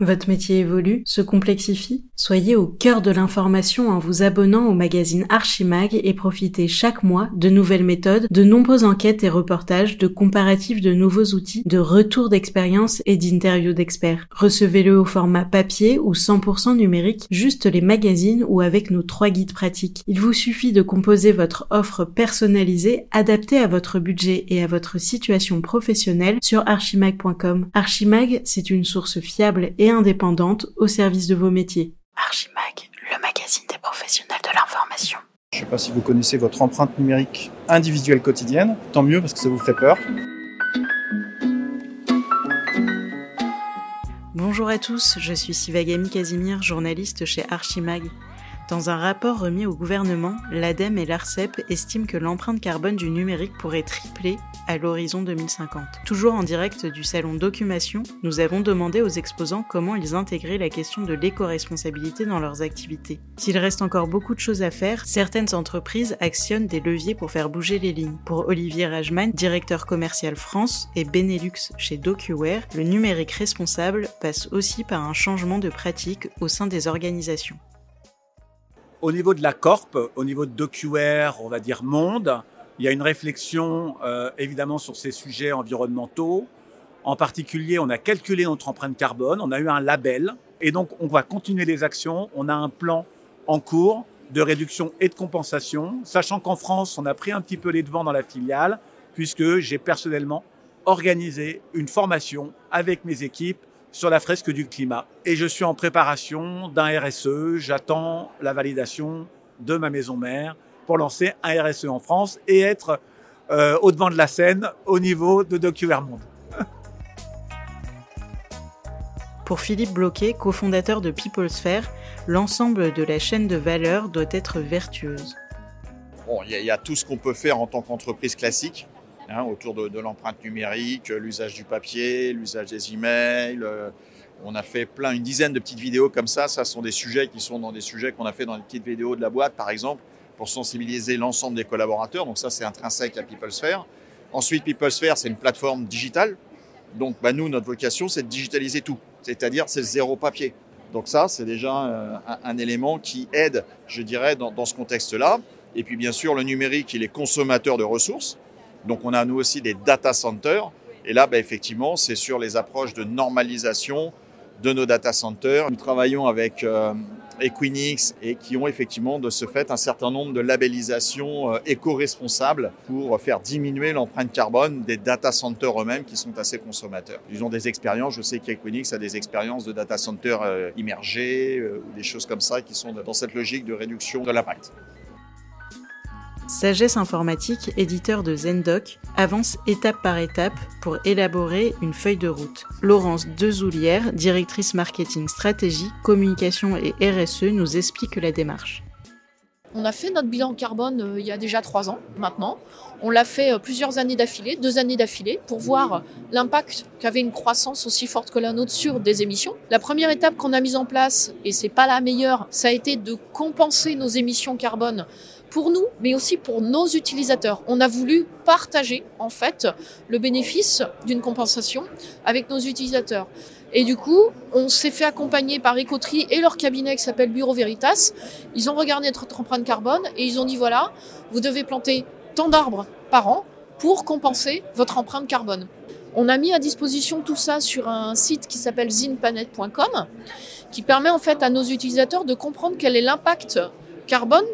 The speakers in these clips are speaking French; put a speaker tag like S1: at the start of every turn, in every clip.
S1: Votre métier évolue, se complexifie Soyez au cœur de l'information en vous abonnant au magazine Archimag et profitez chaque mois de nouvelles méthodes, de nombreuses enquêtes et reportages, de comparatifs de nouveaux outils, de retours d'expérience et d'interviews d'experts. Recevez-le au format papier ou 100% numérique, juste les magazines ou avec nos trois guides pratiques. Il vous suffit de composer votre offre personnalisée, adaptée à votre budget et à votre situation professionnelle sur archimag.com. Archimag, c'est une source fiable et indépendante au service de vos métiers.
S2: Archimag, le magazine des professionnels de l'information.
S3: Je ne sais pas si vous connaissez votre empreinte numérique individuelle quotidienne, tant mieux parce que ça vous fait peur.
S1: Bonjour à tous, je suis Sivagami Casimir, journaliste chez Archimag. Dans un rapport remis au gouvernement, l'ADEME et l'ARCEP estiment que l'empreinte carbone du numérique pourrait tripler à l'horizon 2050. Toujours en direct du salon Documation, nous avons demandé aux exposants comment ils intégraient la question de l'éco-responsabilité dans leurs activités. S'il reste encore beaucoup de choses à faire, certaines entreprises actionnent des leviers pour faire bouger les lignes. Pour Olivier Rajman, directeur commercial France et Benelux chez DocuWare, le numérique responsable passe aussi par un changement de pratique au sein des organisations.
S4: Au niveau de la Corp, au niveau de DocuWare, on va dire monde, il y a une réflexion euh, évidemment sur ces sujets environnementaux. En particulier, on a calculé notre empreinte carbone, on a eu un label et donc on va continuer les actions. On a un plan en cours de réduction et de compensation, sachant qu'en France, on a pris un petit peu les devants dans la filiale puisque j'ai personnellement organisé une formation avec mes équipes sur la fresque du climat. Et je suis en préparation d'un RSE. J'attends la validation de ma maison mère pour lancer un RSE en France et être euh, au devant de la scène au niveau de DocuWare Monde.
S1: Pour Philippe Bloquet, cofondateur de PeopleSphere, l'ensemble de la chaîne de valeur doit être vertueuse.
S5: Bon, il y, y, a tout ce qu'on peut faire en tant qu'entreprise classique, hein, autour de, l'empreinte numérique, l'usage du papier, l'usage des emails. Euh, on a fait plein, une dizaine de petites vidéos comme ça. Ça sont des sujets qui sont dans des sujets qu'on a fait dans les petites vidéos de la boîte, par exemple, pour sensibiliser l'ensemble des collaborateurs. Donc ça, c'est intrinsèque à PeopleSphere. Ensuite, PeopleSphere, c'est une plateforme digitale. Donc, bah, nous, notre vocation, c'est de digitaliser tout. C'est-à-dire, c'est zéro papier. Donc ça, c'est déjà euh, un, élément qui aide, je dirais, dans ce contexte-là. Et puis, bien sûr, le numérique, il est consommateur de ressources. Donc on a nous aussi des data centers. Et là, bah, effectivement, c'est sur les approches de normalisation de nos data centers. Nous travaillons avec euh, Equinix et qui ont effectivement de ce fait un certain nombre de labellisations euh, éco-responsables pour faire diminuer l'empreinte carbone des data centers eux-mêmes qui sont assez consommateurs. Ils ont des expériences, je sais qu'Equinix a des expériences de data centers euh, immergés ou des choses comme ça qui sont dans cette logique de réduction de l'impact.
S1: Sagesse Informatique, éditeur de Zendoc, avance étape par étape pour élaborer une feuille de route. Laurence Dezoulière, directrice marketing stratégie, communication et RSE, nous explique la démarche.
S6: On a fait notre bilan carbone euh, il y a déjà trois ans maintenant. On l'a fait euh, plusieurs années d'affilée, deux années d'affilée, pour voir l'impact qu'avait une croissance aussi forte que la nôtre sur des émissions. La première étape qu'on a mise en place, et c'est pas la meilleure, ça a été de compenser nos émissions carbone pour nous, mais aussi pour nos utilisateurs. On a voulu partager en fait le bénéfice d'une compensation avec nos utilisateurs. Et du coup, on s'est fait accompagner par Ecotri et leur cabinet qui s'appelle Bureau Veritas. Ils ont regardé notre empreinte carbone et ils ont dit voilà, vous devez planter tant d'arbres par an pour compenser votre empreinte carbone. On a mis à disposition tout ça sur un site qui s'appelle zinplanet.com qui permet en fait à nos utilisateurs de comprendre quel est l'impact carbone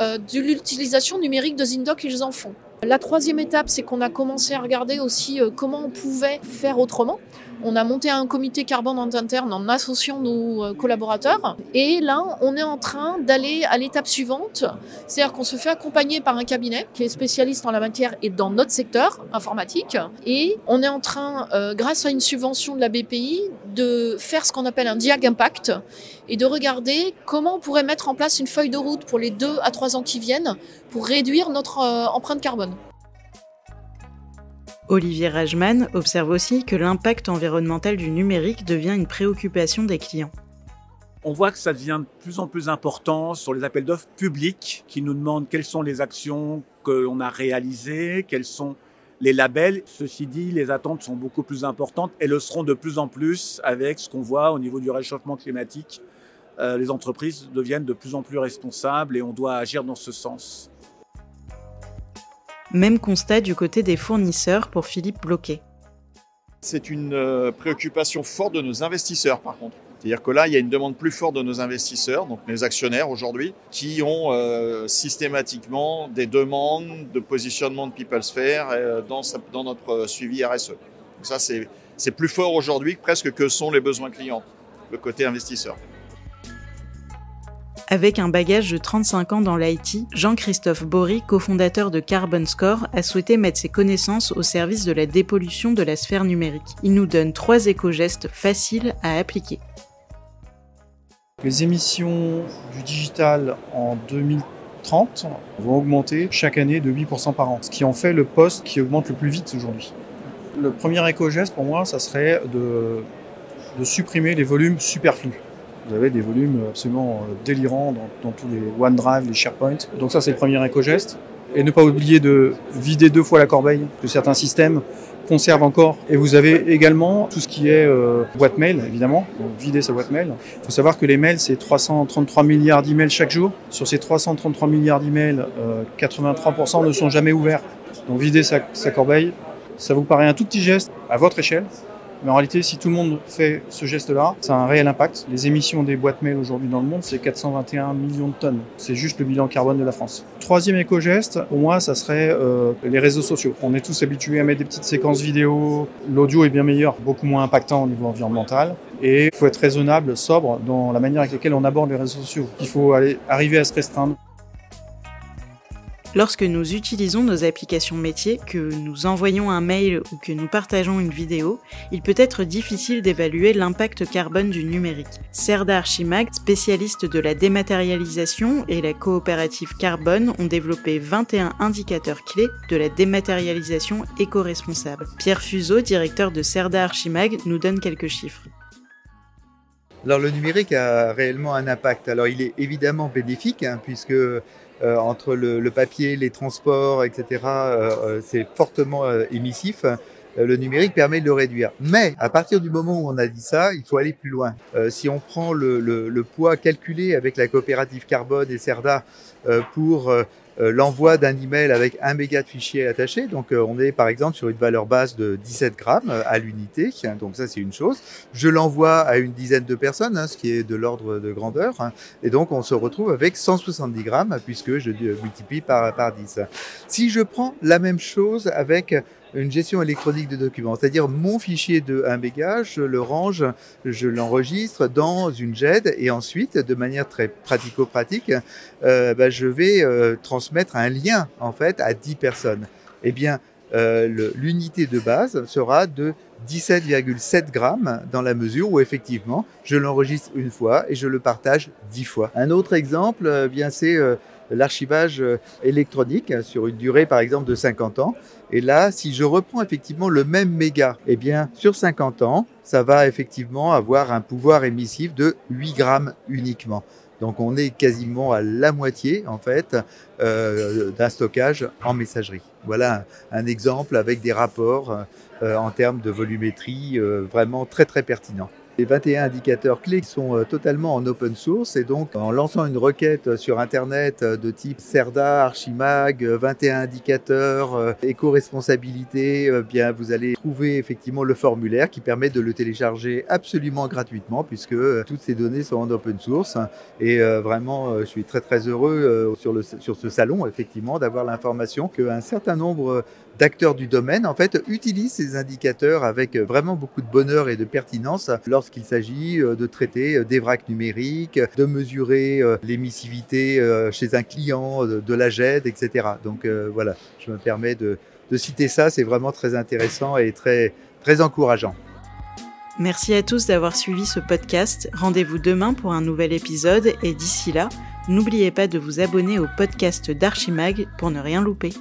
S6: de l'utilisation numérique de Zindoc et les enfants. La troisième étape, c'est qu'on a commencé à regarder aussi euh, comment on pouvait faire autrement. On a monté un comité carbone interne en associant nos euh, collaborateurs. Et là, on est en train d'aller à l'étape suivante. C'est-à-dire qu'on se fait accompagner par un cabinet qui est spécialiste en la matière et dans notre secteur informatique. Et on est en train, euh, grâce à une subvention de la BPI, de faire ce qu'on appelle un diag impact et de regarder comment on pourrait mettre en place une feuille de route pour les deux à trois ans qui viennent pour réduire notre euh, empreinte carbone.
S1: Olivier Rajman observe aussi que l'impact environnemental du numérique devient une préoccupation des clients.
S4: On voit que ça devient de plus en plus important sur les appels d'offres publics qui nous demandent quelles sont les actions que l'on a réalisées, quelles sont les labels. Ceci dit, les attentes sont beaucoup plus importantes et le seront de plus en plus avec ce qu'on voit au niveau du réchauffement climatique. Euh, les entreprises deviennent de plus en plus responsables et on doit agir dans ce sens.
S1: Même constat du côté des fournisseurs pour Philippe Bloquet.
S5: C'est une euh, préoccupation forte de nos investisseurs par contre. C'est-à-dire que là, il y a une demande plus forte de nos investisseurs, donc les actionnaires aujourd'hui, qui ont euh, systématiquement des demandes de positionnement de PeopleSphere euh, dans, dans notre suivi RSE. Donc ça, c'est plus fort aujourd'hui presque que sont les besoins clients, le côté investisseur.
S1: Avec un bagage de 35 ans dans l'IT, Jean-Christophe Bory, cofondateur de Carbon Score, a souhaité mettre ses connaissances au service de la dépollution de la sphère numérique. Il nous donne trois éco-gestes faciles à appliquer.
S3: Les émissions du digital en 2030 vont augmenter chaque année de 8% par an, ce qui en fait le poste qui augmente le plus vite aujourd'hui. Le premier éco-geste pour moi, ça serait de, de supprimer les volumes superflus. Vous avez des volumes absolument euh, délirants dans, tous les OneDrive, les SharePoint. Donc ça, c'est le premier éco-geste. Et ne pas oublier de vider deux fois la corbeille, que certains systèmes conservent encore. Et vous avez également tout ce qui est euh, boîte mail, évidemment. Vider sa boîte mail. Il faut savoir que les mails, c'est 333 milliards d'emails chaque jour. Sur ces 333 milliards d'emails, 83% euh, ne sont jamais ouverts. Donc vider sa corbeille, ça vous paraît un tout petit geste? À votre échelle, mais en réalité, si tout le monde fait ce geste-là, ça a un réel impact. Les émissions des boîtes mail aujourd'hui dans le monde, c'est 421 millions de tonnes. C'est juste le bilan carbone de la France. Troisième éco-geste, pour moi, ça serait euh, les réseaux sociaux. On est tous habitués à mettre des petites séquences vidéo. L'audio est bien meilleur, beaucoup moins impactant au niveau environnemental. Et il faut être raisonnable, sobre dans la manière avec laquelle on aborde les réseaux sociaux. Il faut arriver à se restreindre.
S1: Lorsque nous utilisons nos applications métiers, que nous envoyons un mail ou que nous partageons une vidéo, il peut être difficile d'évaluer l'impact carbone du numérique. Serda Archimag, spécialiste de la dématérialisation et la coopérative Carbone ont développé 21 indicateurs clés de la dématérialisation éco-responsable. Pierre Fuseau, directeur de Serda Archimag, nous donne quelques chiffres.
S7: Alors le numérique a réellement un impact. Alors il est évidemment bénéfique hein, puisque euh, entre le, papier, les transports, etc., euh, euh, c'est fortement émissif le numérique permet de le réduire. Mais à partir du moment où on a dit ça, il faut aller plus loin. si on prend le, le, poids calculé avec la coopérative Carbone et Cerda pour euh, l'envoi d'un email avec un méga de fichier attaché. Donc euh, on est par exemple sur une valeur base de 17 grammes euh, à l'unité. Donc ça c'est une chose. Je l'envoie à une dizaine de personnes, hein, ce qui est de l'ordre de grandeur. Hein. et donc on se retrouve avec 170 grammes puisque je multiplie par, par 10. Si je prends la même chose avec une gestion électronique de documents. C'est-à-dire mon fichier de 1 méga, je le range, je l'enregistre dans une GED et ensuite, de manière très pratico-pratique, euh, bah, je vais euh, transmettre un lien en fait à 10 personnes. Eh bien, euh, l'unité de base sera de 17,7 grammes dans la mesure où effectivement je l'enregistre une fois et je le partage 10 fois. Un autre exemple, euh, bien c'est euh, l'archivage électronique sur une durée par exemple de 50 ans. Et là, si je reprends effectivement le même méga, eh bien, sur 50 ans, ça va effectivement avoir un pouvoir émissif de 8 grammes uniquement. Donc on est quasiment à la moitié en fait euh, d'un stockage en messagerie. Voilà un, exemple avec des rapports euh, en termes de volumétrie euh, vraiment très très pertinents. Les 21 indicateurs clés sont euh, totalement en open source et donc en lançant une requête sur Internet euh, de type CERDA, Archimag, 21 euh, indicateurs, éco-responsabilité, bien vous allez trouver effectivement le formulaire qui permet de le télécharger absolument gratuitement puisque toutes ces données sont en open source et vraiment je suis très très heureux sur, le, sur ce salon effectivement d'avoir l'information qu'un certain nombre d'acteurs du domaine en fait utilisent ces indicateurs avec vraiment beaucoup de bonheur et de pertinence lorsqu'il s'agit euh, de traiter euh, des vracs numériques, de mesurer euh, l'émissivité chez un client, de la GED, etc. Donc voilà, je me permets de, de citer ça, c'est vraiment très intéressant et très, très encourageant.
S1: Merci à tous d'avoir suivi ce podcast. Rendez-vous demain pour un nouvel épisode et d'ici là, n'oubliez pas de vous abonner au podcast d'Archimag pour ne rien louper.